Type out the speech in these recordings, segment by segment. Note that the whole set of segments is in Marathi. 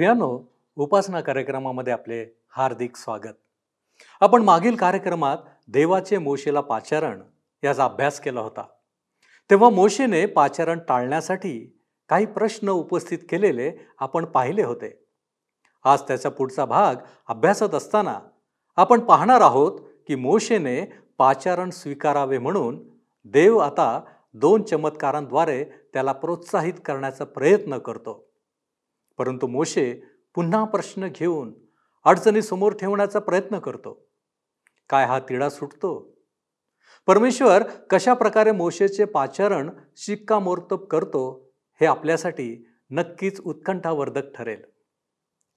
प्रियानो उपासना कार्यक्रमामध्ये आपले हार्दिक स्वागत. आपण मागील कार्यक्रमात देवाचे मोशेला पाचारण याचा अभ्यास केला होता. तेव्हा मोशेने पाचारण टाळण्यासाठी काही प्रश्न उपस्थित केलेले आपण पाहिले होते. आज त्याचा पुढचा भाग अभ्यासत असताना आपण पाहणार आहोत की मोशेने पाचारण स्वीकारावे म्हणून देव आता दोन चमत्कारांद्वारे त्याला प्रोत्साहित करण्याचा प्रयत्न करतो. परंतु मोशे पुन्हा प्रश्न घेऊन अडचणी समोर ठेवण्याचा प्रयत्न करतो. काय हा तिढा सुटतो? परमेश्वर कशा प्रकारे मोशेचे पाचारण शिक्कामोर्तब करतो हे आपल्यासाठी नक्कीच उत्कंठावर्धक ठरेल.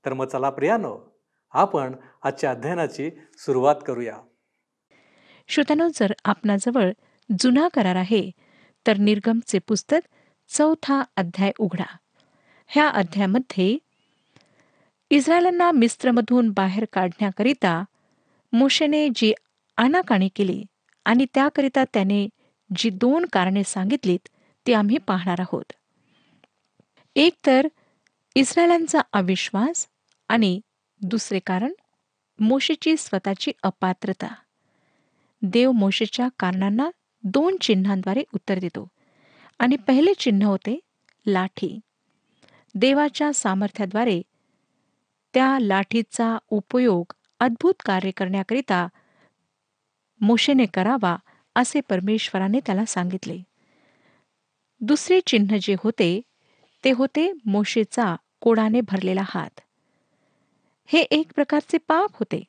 तर मग चला प्रियानो आपण आजच्या अध्ययनाची सुरुवात करूया. श्रोत्यानो जर आपणाजवळ जुना करार आहे तर निर्गमचे पुस्तक चौथा अध्याय उघडा. ह्या अध्यायामध्ये इस्रायलांना मिस्त्रमधून बाहेर काढण्याकरिता मोशेने जी आणाकाणी केली आणि त्याकरिता त्याने जी दोन कारणे सांगितलीत ती आम्ही पाहणार आहोत. एक तर इस्रायलांचा अविश्वास आणि दुसरे कारण मोशेची स्वतःची अपात्रता. देव मोशेच्या कारणांना दोन चिन्हांद्वारे उत्तर देतो. आणि पहिले चिन्ह होते लाठी. देवाच्या सामर्थ्याद्वारे त्या लाठीचा उपयोग अद्भुत कार्य करण्याकरिता मोशेने करावा असे परमेश्वराने त्याला सांगितले. दुसरे चिन्ह जे होते ते होते मोशेचा कोडाने भरलेला हात. हे एक प्रकारचे पाप होते.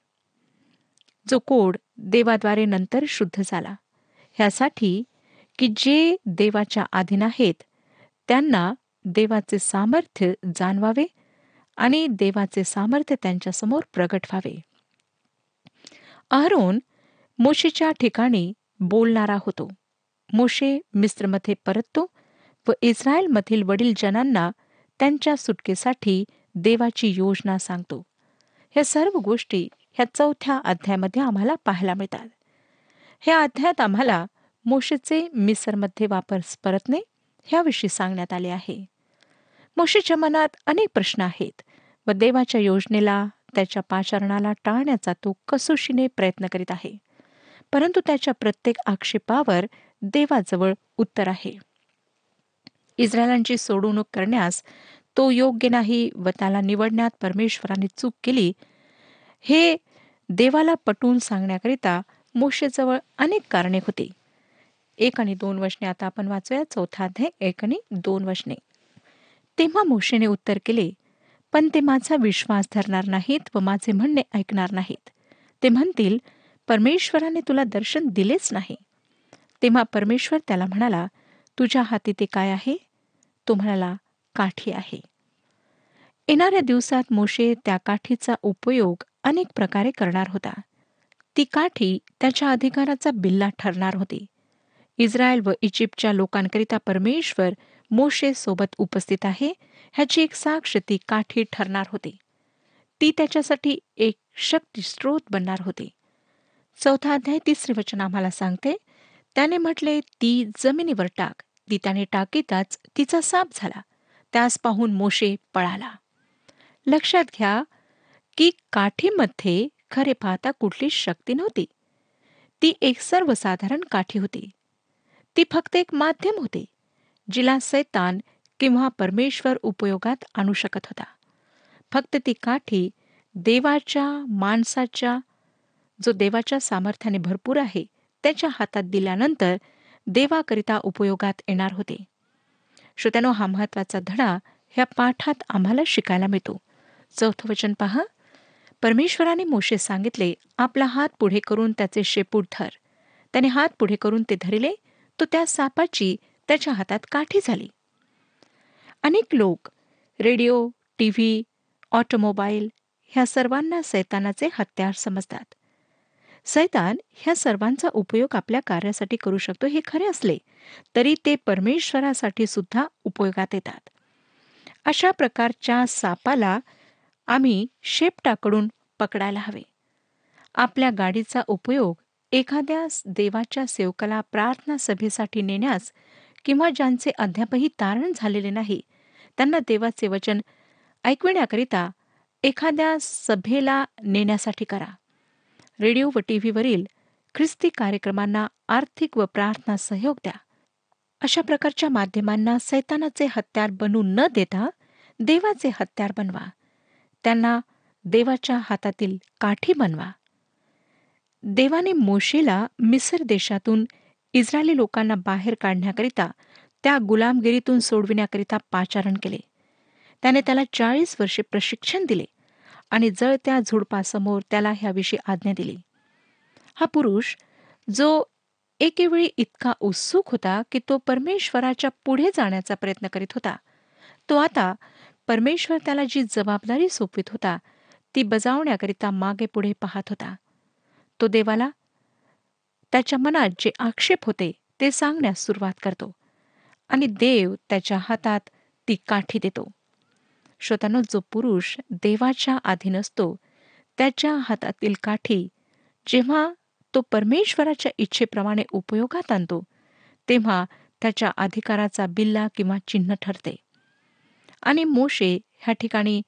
जो कोड देवाद्वारे नंतर शुद्ध झाला. ह्यासाठी की जे देवाच्या अधीन आहेत त्यांना देवाचे सामर्थ्य जाणवावे आणि देवाचे सामर्थ्य त्यांच्यासमोर प्रगट व्हावे. अहरोन मोशेच्या ठिकाणी बोलणारा होतो. मोशे मिस्त्रमध्ये परततो व इस्रायलमधील वडील जनांना त्यांच्या सुटकेसाठी देवाची योजना सांगतो. ह्या सर्व गोष्टी ह्या चौथ्या अध्यायामध्ये आम्हाला पाहायला मिळतात. ह्या अध्यायात आम्हाला मोशेचे मिसरमध्ये वापर परतणे ह्याविषयी सांगण्यात आले आहे. मोशेच्या मनात अनेक प्रश्न आहेत. व देवाच्या योजनेला त्याच्या पाचारणाला टाळण्याचा तो कसोशीने प्रयत्न करीत आहे. परंतु त्याच्या प्रत्येक आक्षेपावर देवाजवळ उत्तर आहे. इस्रायलांची सोडवणूक करण्यास तो योग्य नाही व त्याला निवडण्यात परमेश्वराने चूक केली हे देवाला पटवून सांगण्याकरिता मोशेजवळ अनेक कारणे होती. एक आणि दोन वचने आता आपण वाचूया. चौथा अध्याय एक आणि दोन वचने. तेव्हा मोशेने उत्तर केले पण ते माझा विश्वास धरणार नाहीत व माझे म्हणणे ऐकणार नाहीत. ते म्हणतील परमेश्वराने तुला दर्शन दिलेच नाही. तेव्हा परमेश्वर त्याला म्हणाला तुझ्या हाती ते काय आहे? तो म्हणाला काठी आहे. येणाऱ्या दिवसात मोशे त्या काठीचा उपयोग अनेक प्रकारे करणार होता. ती काठी त्याच्या अधिकाराचा बिल्ला ठरणार होती. इस्रायल व इजिप्तच्या लोकांकरिता परमेश्वर मोशे सोबत उपस्थित आहे ह्याची एक साक्ष ती काठी ठरणार होती. ती त्याच्यासाठी एक शक्ती स्रोत बनणार होती. चौथा अध्याय तिसरे वचन आम्हाला सांगते त्याने म्हटले ती जमिनीवर टाक. ती त्याने टाकीताच तिचा साप झाला. त्यास पाहून मोशे पळाला. लक्षात घ्या की काठीमध्ये खरे पाहता कुठली शक्ती नव्हती. ती एक सर्वसाधारण काठी होती. ती फक्त एक माध्यम होते जिला सैतान किंवा परमेश्वर उपयोगात आणू शकत होता. फक्त ती काठी देवाच्या माणसाच्या जो देवाच्या सामर्थ्याने भरपूर आहे त्याच्या हातात दिल्यानंतर देवाकरिता उपयोगात येणार होते. श्रोत्यानो हा महत्त्वाचा धडा ह्या पाठात आम्हाला शिकायला मिळतो. चौथं वचन पहा. परमेश्वराने मोशे सांगितले आपला हात पुढे करून त्याचे शेपूट धर. त्याने हात पुढे करून ते धरले तो त्या सापाची त्याच्या हातात काठी झाली. अनेक लोक रेडिओ टी व्ही ऑटोमोबाईल ह्या सर्वांना सैतानाचे हत्यार समजतात. सैतान ह्या सर्वांचा उपयोग आपल्या कार्यासाठी करू शकतो हे खरे असले तरी ते परमेश्वरासाठी सुद्धा उपयोगात येतात. अशा प्रकारच्या सापाला आम्ही शेपटाकडून पकडायला हवे. आपल्या गाडीचा उपयोग एखाद्या देवाच्या सेवकाला प्रार्थना सभेसाठी नेण्यास किंवा ज्यांचे अद्यापही तारण झालेले नाही त्यांना देवाचे वचन ऐकविण्याकरिता एखाद्या सभेला नेण्यासाठी करा. रेडिओ व टीव्हीवरील ख्रिस्ती कार्यक्रमांना आर्थिक व प्रार्थना सहयोग द्या. अशा प्रकारच्या माध्यमांना सैतानाचे हत्यार बनू न देता देवाचे हत्यार बनवा. त्यांना देवाच्या हातातील काठी बनवा. देवाने मोशेला मिसर देशातून इस्रायली लोकांना बाहेर काढण्याकरिता त्या गुलामगिरीतून सोडविण्याकरिता पाचारण केले. त्याने त्याला चाळीस वर्षे प्रशिक्षण दिले आणि जळत्या झुडपासमोर त्याला ह्याविषयी आज्ञा दिली. हा पुरुष जो एकेवेळी इतका उत्सुक होता की तो परमेश्वराच्या पुढे जाण्याचा प्रयत्न करीत होता तो आता परमेश्वर त्याला जी जबाबदारी सोपवित होता ती बजावण्याकरिता मागे पुढे पाहत होता. तो देवाला? त्याच्या मनात जे आक्षेप होते ते सांगण्यास सुरुवात करतो. आणि देव त्याच्या हातात ती काठी देतो. श्रोतानो जो पुरुष देवाच्या अधीन असतो त्याच्या हातातील काठी जेव्हा तो परमेश्वराच्या इच्छेप्रमाणे उपयोगात आणतो तेव्हा त्याच्या अधिकाराचा बिल्ला किंवा चिन्ह ठरते. आणि मोशे ह्या ठिकाणी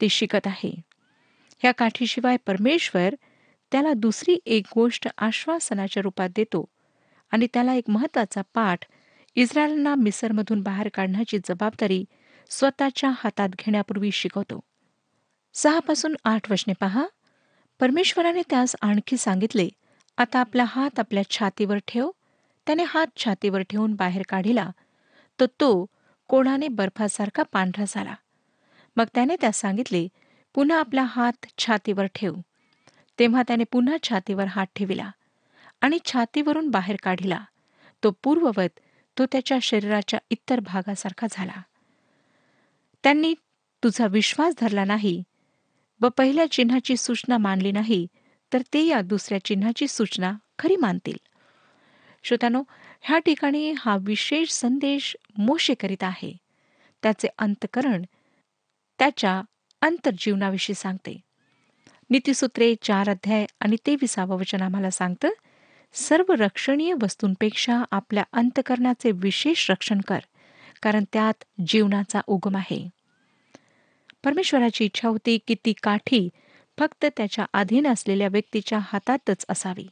ते शिकत आहे. ह्या काठीशिवाय परमेश्वर त्याला दुसरी एक गोष्ट आश्वासनाच्या रूपात देतो आणि त्याला एक महत्त्वाचा पाठ इस्रायलना मिसरमधून बाहेर काढण्याची जबाबदारी स्वतःच्या हातात घेण्यापूर्वी शिकवतो. सहापासून आठ वचने पहा. परमेश्वराने त्यास आणखी सांगितले आता आपला हात आपल्या छातीवर ठेव. त्याने हात छातीवर ठेवून बाहेर काढिला. तर तो कोणाने बर्फासारखा पांढरा झाला? मग त्याने त्यास सांगितले पुन्हा आपला हात छातीवर ठेव. तेव्हा त्याने पुन्हा छातीवर हात ठेविला आणि छातीवरून बाहेर काढिला. तो पूर्ववत तो त्याच्या शरीराच्या इतर भागासारखा झाला. त्यांनी तुझा विश्वास धरला नाही. व पहिल्या चिन्हाची सूचना मानली नाही तर ते या दुसऱ्या चिन्हाची सूचना खरी मानतील. श्रोत्यानो ह्या ठिकाणी हा विशेष संदेश मोशे करीत आहे. त्याचे अंतकरण त्याच्या अंतर्जीवनाविषयी सांगते. नीतीसूत्रे चार अध्याय आणि तेविसावं वचन आम्हाला सांगतं सर्व रक्षणीय वस्तूंपेक्षा आपल्या अंतकरणाचे विशेष रक्षण कर कारण त्यात जीवनाचा उगम आहे. परमेश्वराची इच्छा होती की ती काठी फक्त त्याच्या अधीन असलेल्या व्यक्तीच्या हातातच असावी.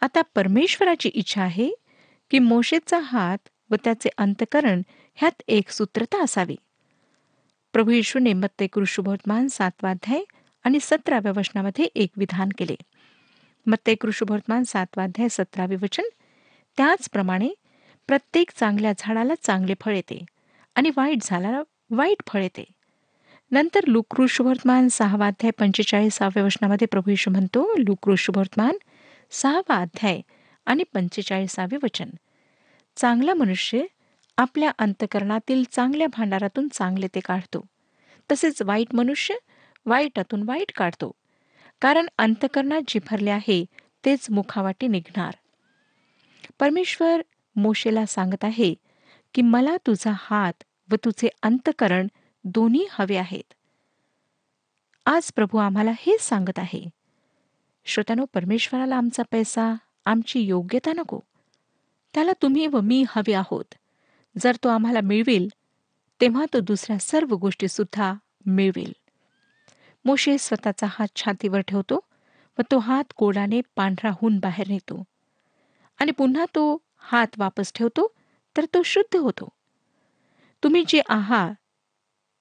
आता परमेश्वराची इच्छा आहे की मोशेचा हात व त्याचे अंतकरण ह्यात एक सूत्रता असावी. प्रभू येशूने मत्ते कृषुभोतमान सातवाध्याय आणि सतराव्या वचनामध्ये एक विधान केले. मत्ते कृषुभोतमान सातवाध्याय सतरावे वचन त्याचप्रमाणे प्रत्येक चांगल्या झाडाला चांगले फळ येते आणि वाईट झाडाला वाईट फळ येते. नंतर लुकृषुभवर्तमान सहावा अध्याय पंचेचाळीसाव्या वचनामध्ये प्रभू येशू म्हणतो लुकृषुभवर्तमान सहावा अध्याय आणि पंचेचाळीसावे वचन. चांगला मनुष्य आपल्या अंतकरणातील चांगल्या भांडारातून चांगले ते काढतो. तसेच वाईट मनुष्य वाईटातून वाईट काढतो. कारण अंतकरणात जे भरले आहे तेच मुखावाटी निघणार. परमेश्वर मोशेला सांगत आहे की मला तुझा हात व तुझे अंतकरण दोन्ही हवे आहेत. आज प्रभू आम्हाला हेच सांगत आहे. श्रोत्यानो परमेश्वराला आमचा पैसा आमची योग्यता नको. त्याला तुम्ही व मी हवे आहोत. जर तो आम्हाला मिळवेल तेव्हा तो दुसऱ्या सर्व गोष्टीसुद्धा मिळवेल. मोशे स्वतःचा हात छातीवर ठेवतो व तो हात कोडाने पांढराहून बाहेर नेतो. आणि पुन्हा तो हात वापस ठेवतो तर तो शुद्ध होतो. तुम्ही जे आहात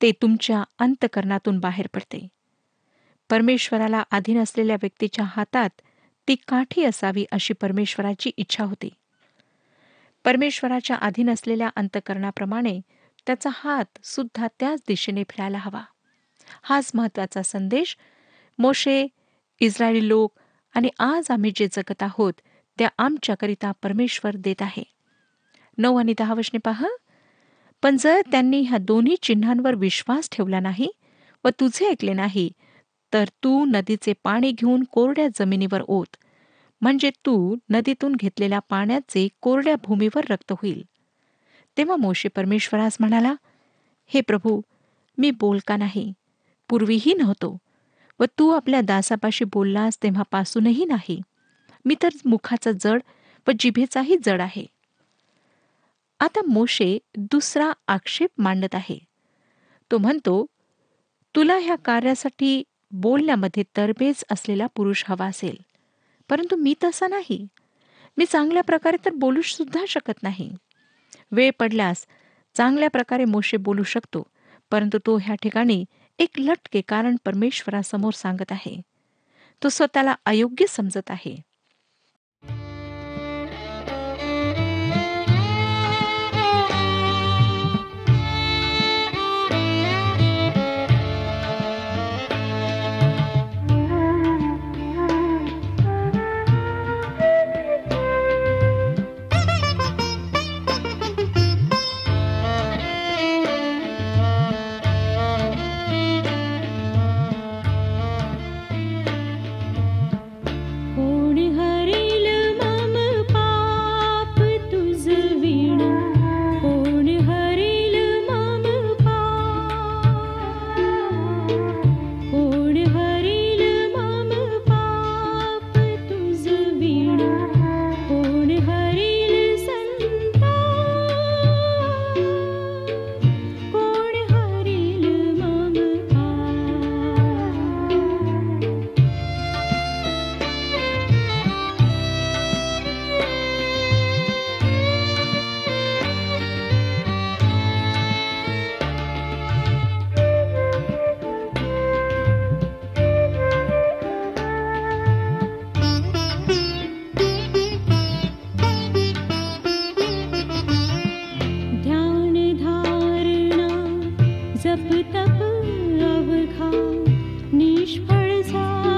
ते तुमच्या अंतकरणातून बाहेर पडते. परमेश्वराला अधीन असलेल्या व्यक्तीच्या हातात ती काठी असावी अशी परमेश्वराची इच्छा होती. परमेश्वराच्या अधीन असलेल्या अंतकरणाप्रमाणे त्याचा हात सुद्धा त्याच दिशेने फिरायला हवा. हाच महत्त्वाचा संदेश. मोशे इस्रायली लोक आणि आज आम्ही जे जगत आहोत त्या आमच्याकरिता परमेश्वर देत आहे. नऊ आणि दहा वशने पहा. पण जर त्यांनी ह्या दोन्ही चिन्हांवर विश्वास ठेवला नाही व तुझे ऐकले नाही तर तू नदीचे पाणी घेऊन कोरड्या जमिनीवर ओत. म्हणजे तू नदीतून घेतलेल्या पाण्याचे कोरड्या भूमीवर रक्त होईल. तेव्हा मोशे परमेश्वरास म्हणाला हे प्रभू मी बोलका नाही? पूर्वीही नव्हतो. व तू आपल्या दासापाशी बोललास तेव्हापासूनही नाही. मी तर मुखाचा जड व जिभेचाही जड आहे. आता मोशे दुसरा आक्षेप मांडत आहे. तो म्हणतो तुला ह्या कार्यासाठी बोलण्यामध्ये तरबेज असलेला पुरुष हवा असेल. परंतु मी तसा नाही. मी चांगल्या प्रकारे तर बोलू सुद्धा शकत नाही. वेळ पडल्यास चांगल्या प्रकारे मोशे बोलू शकतो परंतु तो ह्या ठिकाणी एक लटके कारण परमेश्वरासमोर सांगत आहे. तो स्वतःला अयोग्य समजत आहे. तप अवघा निष्फळ झाला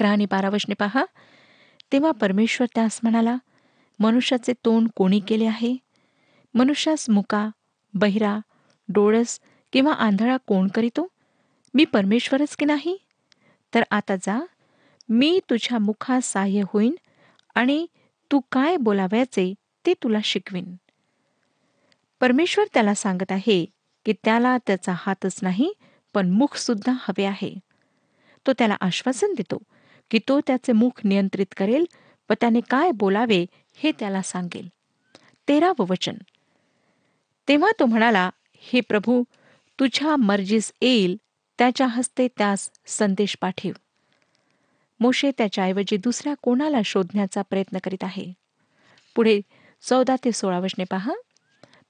अकरा आणि बारा वचने पहा. तेव्हा परमेश्वर त्यास म्हणाला मनुष्याचे तोंड कोणी केले आहे? मनुष्यास मुका बहिरा डोळस किंवा आंधळा कोण करीतो? मी परमेश्वरच की नाही? तर आता जा मी तुझ्या मुखास सहाय्य होईन आणि तू काय बोलावयाचे ते तुला शिकवीन. परमेश्वर त्याला सांगत आहे की त्याला त्याचा हातच नाही पण मुख सुद्धा हवे आहे. तो त्याला आश्वासन देतो की तो त्याचे मुख नियंत्रित करेल व त्याने काय बोलावे हे त्याला सांगेल. तेरावं वचन. तेव्हा तो म्हणाला हे प्रभू तुझ्या मर्जीस येईल त्याच्या हस्ते त्यास संदेश पाठव. मोशे त्याच्याऐवजी दुसऱ्या कोणाला शोधण्याचा प्रयत्न करीत आहे? पुढे चौदा ते सोळा वचने पहा.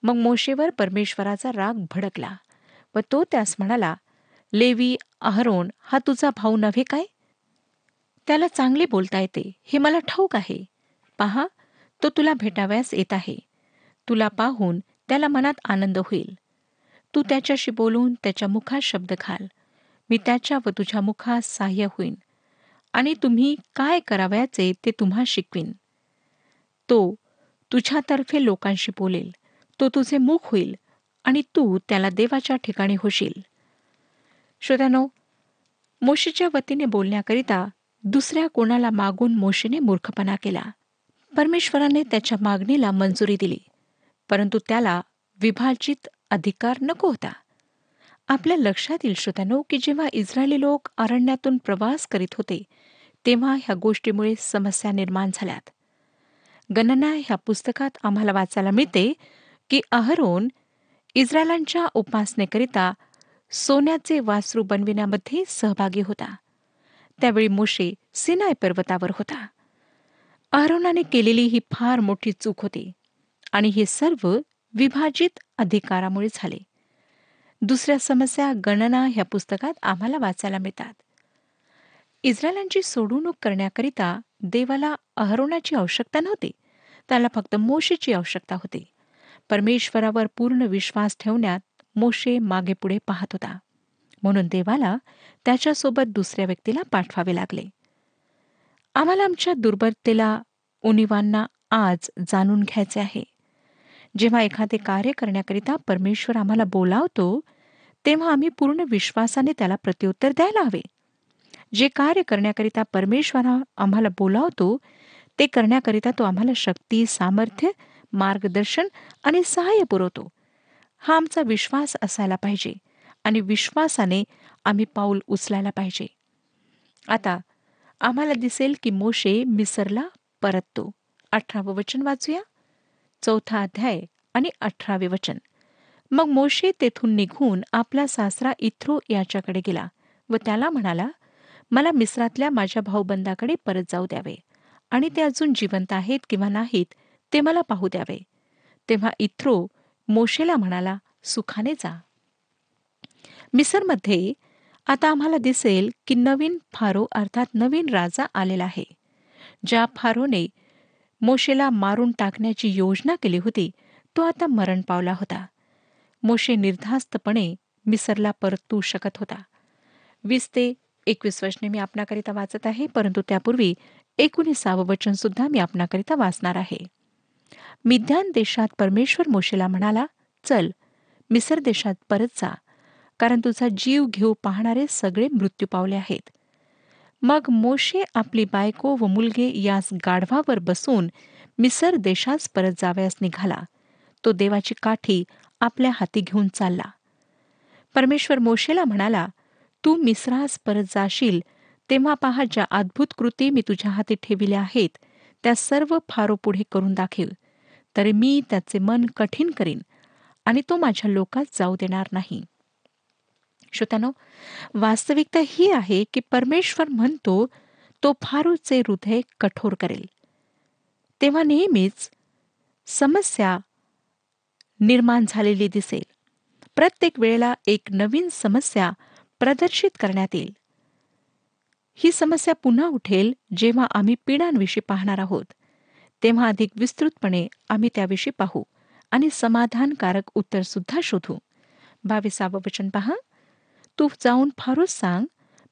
मग मोशेवर परमेश्वराचा राग भडकला व तो त्यास म्हणाला लेवी अहरोन हा तुझा भाऊ नव्हे काय? त्याला चांगले बोलता येते. हे मला ठाऊक आहे. पहा तो तुला भेटावयास येत आहे. तुला पाहून त्याला मनात आनंद होईल. तू त्याच्याशी बोलून त्याच्या मुखात शब्द घाल. मी त्याच्या व तुझ्या मुखात सहाय्य होईन. आणि तुम्ही काय करावयाचे ते तुम्हा शिकवीन. तो तुझ्यातर्फे लोकांशी बोलेल. तो तुझे मुख होईल आणि तू त्याला देवाच्या ठिकाणी होशील. श्रोत्यानो मोशीच्या वतीने बोलण्याकरिता दुसऱ्या कोणाला मागून मोशीने मूर्खपणा केला. परमेश्वराने त्याच्या मागणीला मंजुरी दिली परंतु त्याला विभाजित अधिकार नको होता. आपल्या लक्षात येईल श्रोत्यानो की जेव्हा इस्रायली लोक अरण्यातून प्रवास करीत होते तेव्हा ह्या गोष्टीमुळे समस्या निर्माण झाल्यात. गणना ह्या पुस्तकात आम्हाला वाचायला मिळते की अहरोन इस्रायलांच्या उपासनेकरिता सोन्याचे वासरू बनविण्यामध्ये सहभागी होता. त्यावेळी मोशे सिनाय पर्वतावर होता. अहरोनाने केलेली ही फार मोठी चूक होती आणि हे सर्व विभाजित अधिकारामुळे झाले. दुसऱ्या समस्या गणना ह्या पुस्तकात आम्हाला वाचायला मिळतात. इस्रायलांची सोडवणूक करण्याकरिता देवाला अहरोनाची आवश्यकता नव्हती. त्याला फक्त मोशेची आवश्यकता होती. परमेश्वरावर पूर्ण विश्वास ठेवण्यात मोशे मागे पुढे पाहत होता. म्हणून देवाला त्याच्यासोबत दुसऱ्या व्यक्तीला पाठवावे लागले. आम्हाला आमच्या दुर्बलतेला उणीवांना आज जाणून घ्यायचे आहे. जेव्हा एखादे कार्य करण्याकरिता परमेश्वर आम्हाला बोलावतो तेव्हा आम्ही पूर्ण विश्वासाने त्याला प्रत्युत्तर द्यायला हवे. जे कार्य करण्याकरिता परमेश्वर आम्हाला बोलावतो ते करण्याकरिता तो आम्हाला शक्ती सामर्थ्य मार्गदर्शन आणि सहाय्य पुरवतो. हा आमचा विश्वास असायला पाहिजे. आणि विश्वासाने आम्ही पाऊल उचलायला पाहिजे. आता आम्हाला दिसेल की मोशे मिसरला परततो. अठरावं वचन वाचूया. चौथा अध्याय आणि अठरावे वचन. मग मोशे तेथून निघून आपला सासरा इथ्रो याच्याकडे गेला व त्याला म्हणाला मला मिस्रातल्या माझ्या भाऊबंदाकडे परत जाऊ द्यावे. आणि ते अजून जिवंत आहेत किंवा नाहीत ते मला पाहू द्यावे. तेव्हा इथ्रो मोशेला म्हणाला सुखाने जा. मिसरमध्ये आता आम्हाला दिसेल की नवीन फारो अर्थात नवीन राजा आलेला आहे ज्या फारोने मोशेला मारून टाकण्याची योजना केली होती तो आता मरण पावला होता. मोशे निर्धास्तपणे मिसरला परतू शकत होता. वीस ते एकवीस वचने मी आपणाकरिता वाचत आहे परंतु त्यापूर्वी एकोणीसावं वचन सुद्धा मी आपणाकरिता वाचणार आहे. मिद्यान देशात परमेश्वर मोशेला म्हणाला चल मिसर देशात परत जा. कारण तुझा जीव घेऊ पाहणारे सगळे मृत्यू पावले आहेत. मग मोशे आपली बायको व मुलगे यास गाढवावर बसून मिसर देशास परत जावयास निघाला. तो देवाची काठी आपल्या हाती घेऊन चालला. परमेश्वर मोशेला म्हणाला तू मिसरास परत जाशील तेव्हा पहा ज्या अद्भुत कृती मी तुझ्या हाती ठेविल्या आहेत त्या सर्व फारो पुढे करून दाखव तरी मी त्याचे मन कठीण करीन आणि तो माझ्या लोकात जाऊ देणार नाही. श्रोत्यानो वास्तविकता ही आहे की परमेश्वर म्हणतो तो फारूचे हृदय कठोर करेल. तेव्हा नेहमीच समस्या निर्माण झालेली दिसेल. प्रत्येक वेळेला एक नवीन समस्या प्रदर्शित करण्यात येईल. ही समस्या पुन्हा उठेल जेव्हा आम्ही पिढ्यांविषयी पाहणार आहोत. तेव्हा अधिक विस्तृतपणे आम्ही त्याविषयी पाहू आणि समाधानकारक उत्तर सुद्धा शोधू. बावीसावं वचन पहा. तू जाऊन फारच सांग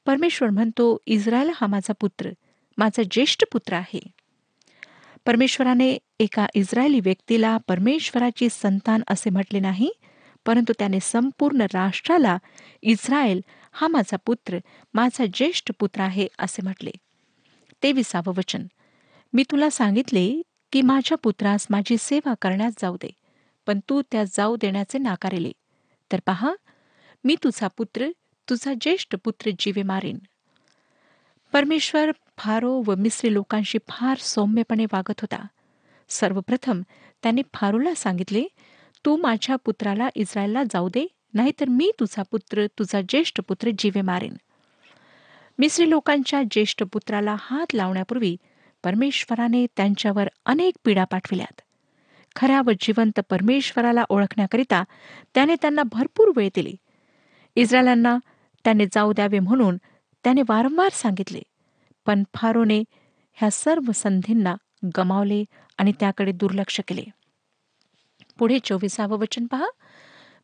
परमेश्वर म्हणतो इस्रायल हा माझा पुत्र माझा ज्येष्ठ पुत्र आहे. परमेश्वराने एका इस्रायली व्यक्तीला परमेश्वराची संतान असे म्हटले नाही परंतु त्याने संपूर्ण राष्ट्राला इस्रायल हा माझा पुत्र माझा ज्येष्ठ पुत्र आहे असे म्हटले. तेविसावं वचन. मी तुला सांगितले की माझ्या पुत्रास माझी सेवा करण्यास जाऊ दे पण तू त्या जाऊ देण्याचे नाकारिले. तर पहा मी तुझा पुत्र तुझा ज्येष्ठ पुत्र जीवे मारेन. परमेश्वर फारो व मिस्री लोकांशी फार सौम्यपणे वागत होता. सर्वप्रथम त्याने फारोला सांगितले तू माझ्या पुत्राला इस्रायलला जाऊ दे नाहीतर मी तुझा पुत्र तुझा ज्येष्ठ पुत्र जीवे मारेन. मिस्री लोकांच्या ज्येष्ठ पुत्राला हात लावण्यापूर्वी परमेश्वराने त्यांच्यावर अनेक पीडा पाठविल्यात. खऱ्या व जिवंत परमेश्वराला ओळखण्याकरिता त्याने त्यांना भरपूर वेळ दिली. इस्रायलांना त्याने जाऊ द्यावे म्हणून त्याने वारंवार सांगितले. पण फारोने ह्या सर्व संधींना गमावले आणि त्याकडे दुर्लक्ष केले. पुढे चोवीसावं वचन पहा.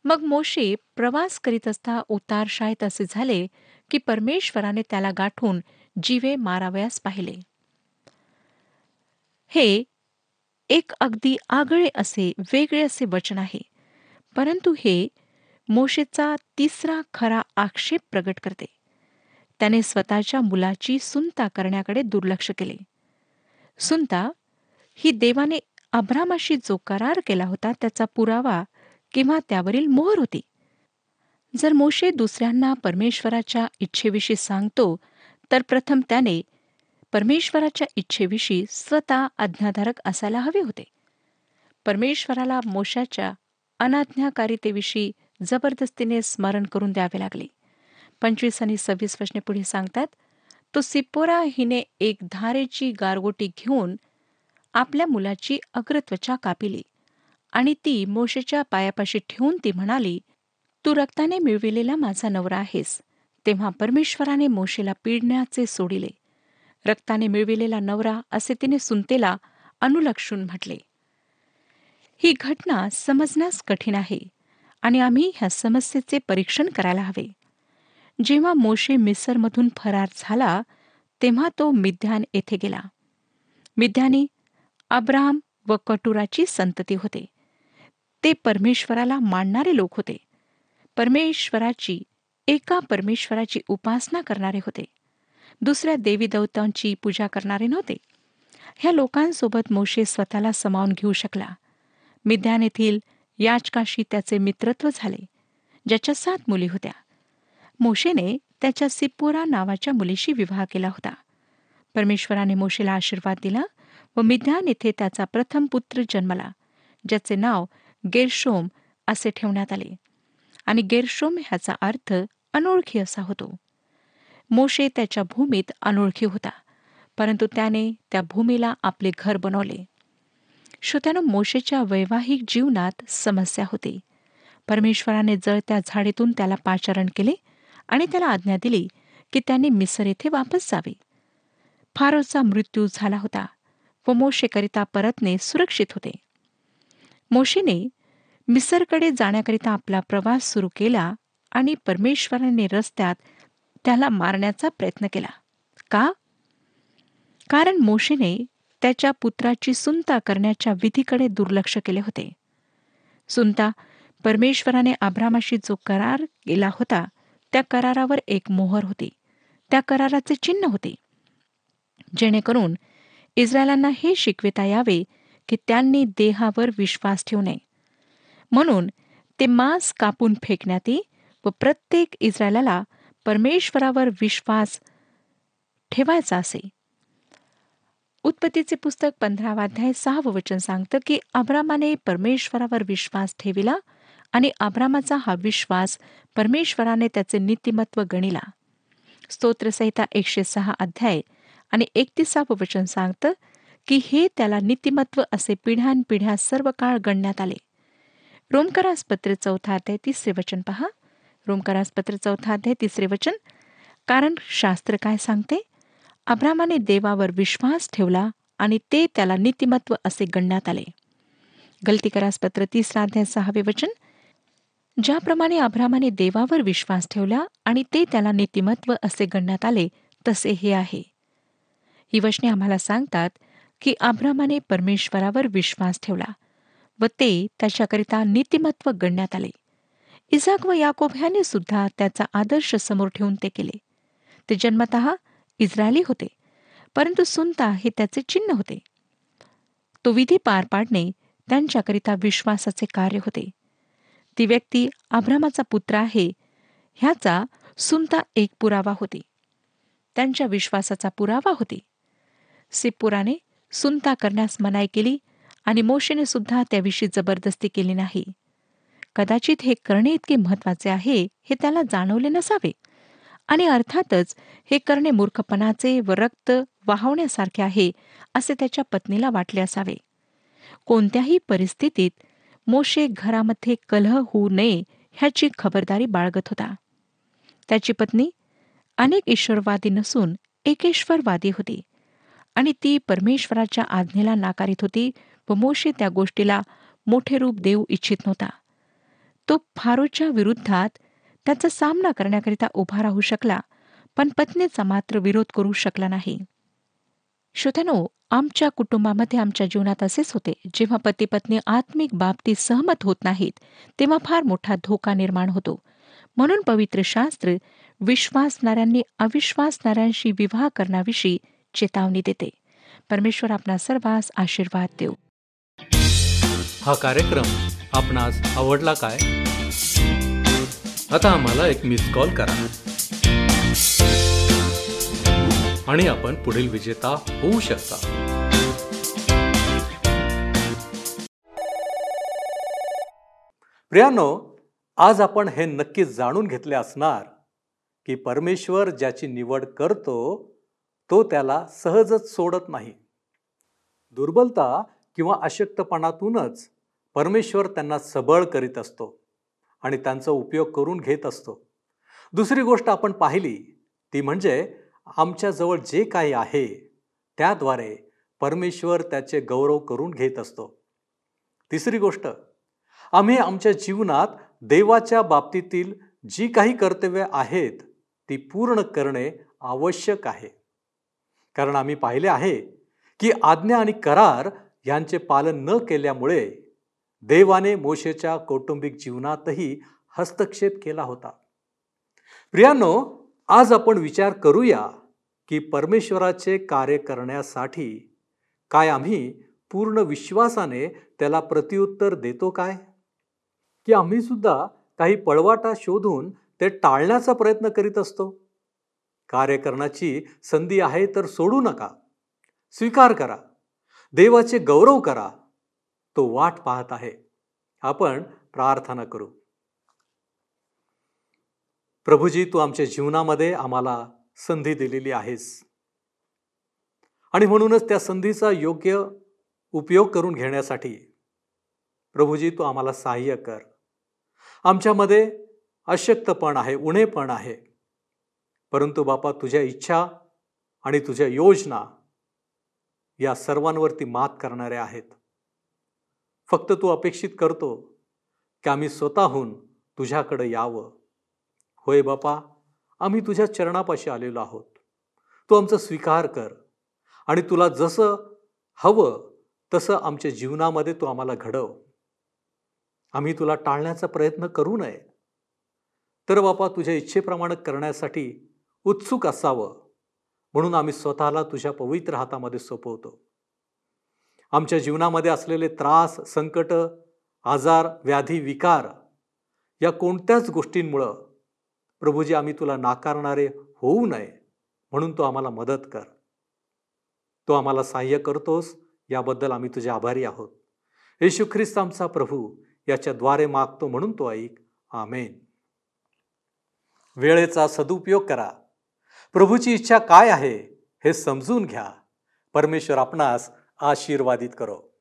मग मोशे प्रवास करीत असता उतार शाळेत असे झाले की परमेश्वराने त्याला गाठून जीवे मारावयास पाहिले. हे एक अगदी आगळे असे वेगळे असे वचन आहे. परंतु हे मोशेचा तिसरा खरा आक्षेप प्रगट करते. त्याने स्वतःच्या मुलाची सुनता करण्याकडे दुर्लक्ष केले. सुनता ही देवाने अब्रामाशी जो करार केला होता त्याचा पुरावा किंवा त्यावरील मोहर होती. जर मोशे दुसऱ्यांना परमेश्वराच्या इच्छेविषयी सांगतो तर प्रथम त्याने परमेश्वराच्या इच्छेविषयी स्वतः आज्ञाधारक असायला हवे होते. परमेश्वराला मोशाच्या अनाज्ञाकारितेविषयी जबरदस्तीने स्मरण करून द्यावे लागले. पंचवीस आणि सव्वीस वचने पुढे सांगतात तो सिपोरा हिने एक धारेची गारगोटी घेऊन आपल्या मुलाची अग्रत्वचा कापिली आणि ती मोशेच्या पायापाशी ठेवून ती म्हणाली तू रक्ताने मिळविलेला माझा नवरा आहेस. तेव्हा परमेश्वराने मोशेला पिडण्याचे सोडिले. रक्ताने मिळविलेला नवरा असे तिने सुनतेला अनुलक्षून म्हटले. ही घटना समजण्यास कठीण आहे. आणि आम्ही ह्या समस्येचे परीक्षण करायला हवे. जेव्हा मोशे मिसरमधून फरार झाला तेव्हा तो मिद्यान येथे गेला. मिद्यानी अब्राम व कटुराची संतती होते. ते परमेश्वराला मानणारे लोक होते. परमेश्वराची एका परमेश्वराची उपासना करणारे होते. दुसऱ्या देवी देवतांची पूजा करणारे नव्हते. ह्या लोकांसोबत मोशे स्वतःला समावून घेऊ शकला. मिद्यान येथील याचकाशी त्याचे मित्रत्व झाले ज्याच्या सात मुली होत्या. मोशेने त्याच्या सिप्पोरा नावाच्या मुलीशी विवाह केला होता. परमेश्वराने मोशेला आशीर्वाद दिला व मिध्यान येथे त्याचा प्रथम पुत्र जन्मला ज्याचे नाव गेरशोम असे ठेवण्यात आले. आणि गेरशोम ह्याचा अर्थ अनोळखी असा होतो. मोशे त्याच्या भूमीत अनोळखी होता परंतु त्याने त्या भूमीला आपले घर बनवले. श्रोत्यानं मोशेच्या वैवाहिक जीवनात समस्या होती. परमेश्वराने जळत्या झाडीतून त्याला पाचारण केले आणि त्याला आज्ञा दिली की त्याने मिसर येथे वापस जावे. फारोचा मृत्यू झाला होता व मोशेकरिता परतणे सुरक्षित होते. मोशेने मिसरकडे जाण्याकरिता आपला प्रवास सुरू केला आणि परमेश्वराने रस्त्यात त्याला मारण्याचा प्रयत्न केला. का? कारण मोशेने त्याच्या पुत्राची सुनता करण्याच्या विधीकडे दुर्लक्ष केले होते. सुनता परमेश्वराने आभ्रामाशी जो करार केला होता त्या करारावर एक मोहर होती. त्या कराराचे चिन्ह होते. जेणेकरून इस्रायलांना हे शिकविता यावे की त्यांनी देहावर विश्वास ठेवू नये. म्हणून ते मांस कापून फेकण्यात येई व प्रत्येक इस्रायलाला परमेश्वरावर विश्वास ठेवायचा असे. उत्पत्तीचे पुस्तक पंधरावाध्याय सहावं वचन सांगतं की अब्रामाने परमेश्वरावर विश्वास ठेविला आणि अब्रामाचा हा विश्वास परमेश्वराने त्याचे नीतिमत्व गणिला. स्तोत्रसहिता एकशे सहा अध्याय आणि एकतीसावं वचन सांगतं की हे त्याला नीतिमत्व असे पिढ्यानपिढ्या सर्व काळ गणण्यात आले. रोमकरासपत्र चौथा अध्याय तिसरे वचन पहा. रोमकरासपत्र चौथा अध्याय तिसरे वचन कारण शास्त्र काय सांगते? अब्रामाने देवावर विश्वास ठेवला आणि ते त्याला नीतिमत्व असे गणण्यात आले. गलतीकरास पत्र तिसरा अध्याय सहावे वचन ज्याप्रमाणे अब्रामाने देवावर विश्वास ठेवला आणि ते त्याला नीतिमत्व असे गणण्यात आले तसे हे आहे. ही वचने आम्हाला सांगतात की अब्रामाने परमेश्वरावर विश्वास ठेवला व ते त्याच्याकरिता नीतिमत्व गणण्यात आले. इजाक व याकोब ह्याने सुद्धा त्याचा आदर्श समोर ठेवून ते केले. ते जन्मत इस्रायली होते परंतु सुनता हे त्याचे चिन्ह होते. तो विधी पार पाडणे त्यांच्याकरिता विश्वासाचे कार्य होते. ती व्यक्ती आभ्रामाचा पुत्र आहे ह्याचा सुनता एक पुरावा होती. त्यांच्या विश्वासाचा पुरावा होती. सिपुराने सुनता करण्यास मनाई केली आणि मोशेने सुद्धा त्याविषयी जबरदस्ती केली नाही. कदाचित हे करणे इतके महत्त्वाचे आहे हे त्याला जाणवले नसावे. आणि अर्थातच हे करणे मूर्खपणाचे व रक्त वाहवण्यासारखे आहे असे त्याच्या पत्नीला वाटले असावे. कोणत्याही परिस्थितीत मोशे घरामध्ये कलह होऊ नये ह्याची खबरदारी बाळगत होता. त्याची पत्नी अनेक ईश्वरवादी नसून एकेश्वरवादी होती आणि ती परमेश्वराच्या आज्ञेला नाकारित होती व मोशे त्या गोष्टीला मोठे रूप देऊ इच्छित नव्हता. तो फारोच्या विरुद्धात त्याचा सामना करण्याकरिता उभा राहू शकला पण पत्नीचा मात्र विरोध करू शकला नाही. श्रोत्यानो आमच्या कुटुंबामध्ये आमच्या जीवनात असेच होते. जेव्हा पती पत्नी आत्मिक बाबतीत सहमत होत नाहीत तेव्हा फार मोठा धोका निर्माण होतो. म्हणून पवित्र शास्त्र विश्वासणाऱ्यांनी अविश्वासणाऱ्यांशी विवाह करण्याविषयी चेतावणी देते. परमेश्वर आपणा सर्वांस आशीर्वाद देऊ. हा कार्यक्रम आपणास आवडला काय? आता आम्हाला एक मिस कॉल करा. आणि आपण पुढील विजेता होऊ शकता. प्रियानो आज आपण हे नक्कीच जाणून घेतले असणार की परमेश्वर ज्याची निवड करतो तो त्याला सहजच सोडत नाही. दुर्बलता किंवा अशक्तपणातूनच परमेश्वर त्यांना सबळ करीत असतो. आणि त्यांचा उपयोग करून घेत असतो. दुसरी गोष्ट आपण पाहिली ती म्हणजे आमच्याजवळ जे काही आहे त्याद्वारे परमेश्वर त्याचे गौरव करून घेत असतो. तिसरी गोष्ट आम्ही आमच्या जीवनात देवाच्या बाबतीतील जी काही कर्तव्य आहेत ती पूर्ण करणे आवश्यक आहे. कारण आम्ही पाहिले आहे की आज्ञा आणि करार यांचे पालन न केल्यामुळे देवाने मोशेच्या कौटुंबिक जीवनातही हस्तक्षेप केला होता. प्रियानो आज आपण विचार करूया की परमेश्वराचे कार्य करण्यासाठी काय आम्ही पूर्ण विश्वासाने त्याला प्रत्युत्तर देतो काय? की आम्ही सुद्धा काही पळवाटा शोधून ते टाळण्याचा प्रयत्न करीत असतो? कार्य करण्याची संधी आहे तर सोडू नका. स्वीकार करा. देवाचे गौरव करा. तो वाट पाहत आहे. आपण प्रार्थना करू. प्रभूजी तू आमच्या जीवनामध्ये आम्हाला संधी दिलेली आहेस. आणि म्हणूनच त्या संधीचा योग्य उपयोग करून घेण्यासाठी प्रभूजी तू आम्हाला सहाय्य कर. आमच्यामध्ये अशक्तपण आहे उणेपण आहे. परंतु बापा तुझ्या इच्छा आणि तुझ्या योजना या सर्वांवरती मात करणाऱ्या आहेत. फक्त तू अपेक्षित करतो की आम्ही स्वतःहून तुझ्याकडे यावं. होय बापा आम्ही तुझ्या चरणापाशी आलेलो आहोत. तू आमचा स्वीकार कर आणि तुला जसं हवं तसं आमच्या जीवनामध्ये तू आम्हाला घडव. आम्ही तुला टाळण्याचा प्रयत्न करू नये. तर बापा तुझ्या इच्छेप्रमाणे करण्यासाठी उत्सुक असावं म्हणून आम्ही स्वतःला तुझ्या पवित्र हातामध्ये सोपवतो. आमच्या जीवनामध्ये असलेले त्रास संकट आजार व्याधी विकार या कोणत्याच गोष्टींमुळं प्रभूजी आम्ही तुला नाकारणारे होऊ नये म्हणून तो आम्हाला मदत कर. तो आम्हाला सहाय्य करतोस याबद्दल आम्ही तुझे आभारी आहोत. येशू ख्रिस्त आमचा प्रभू याच्याद्वारे मागतो म्हणून तो ऐक. आमेन. वेळेचा सदुपयोग करा. प्रभूची इच्छा काय आहे हे समजून घ्या. परमेश्वर आपणास आशीर्वादित करो.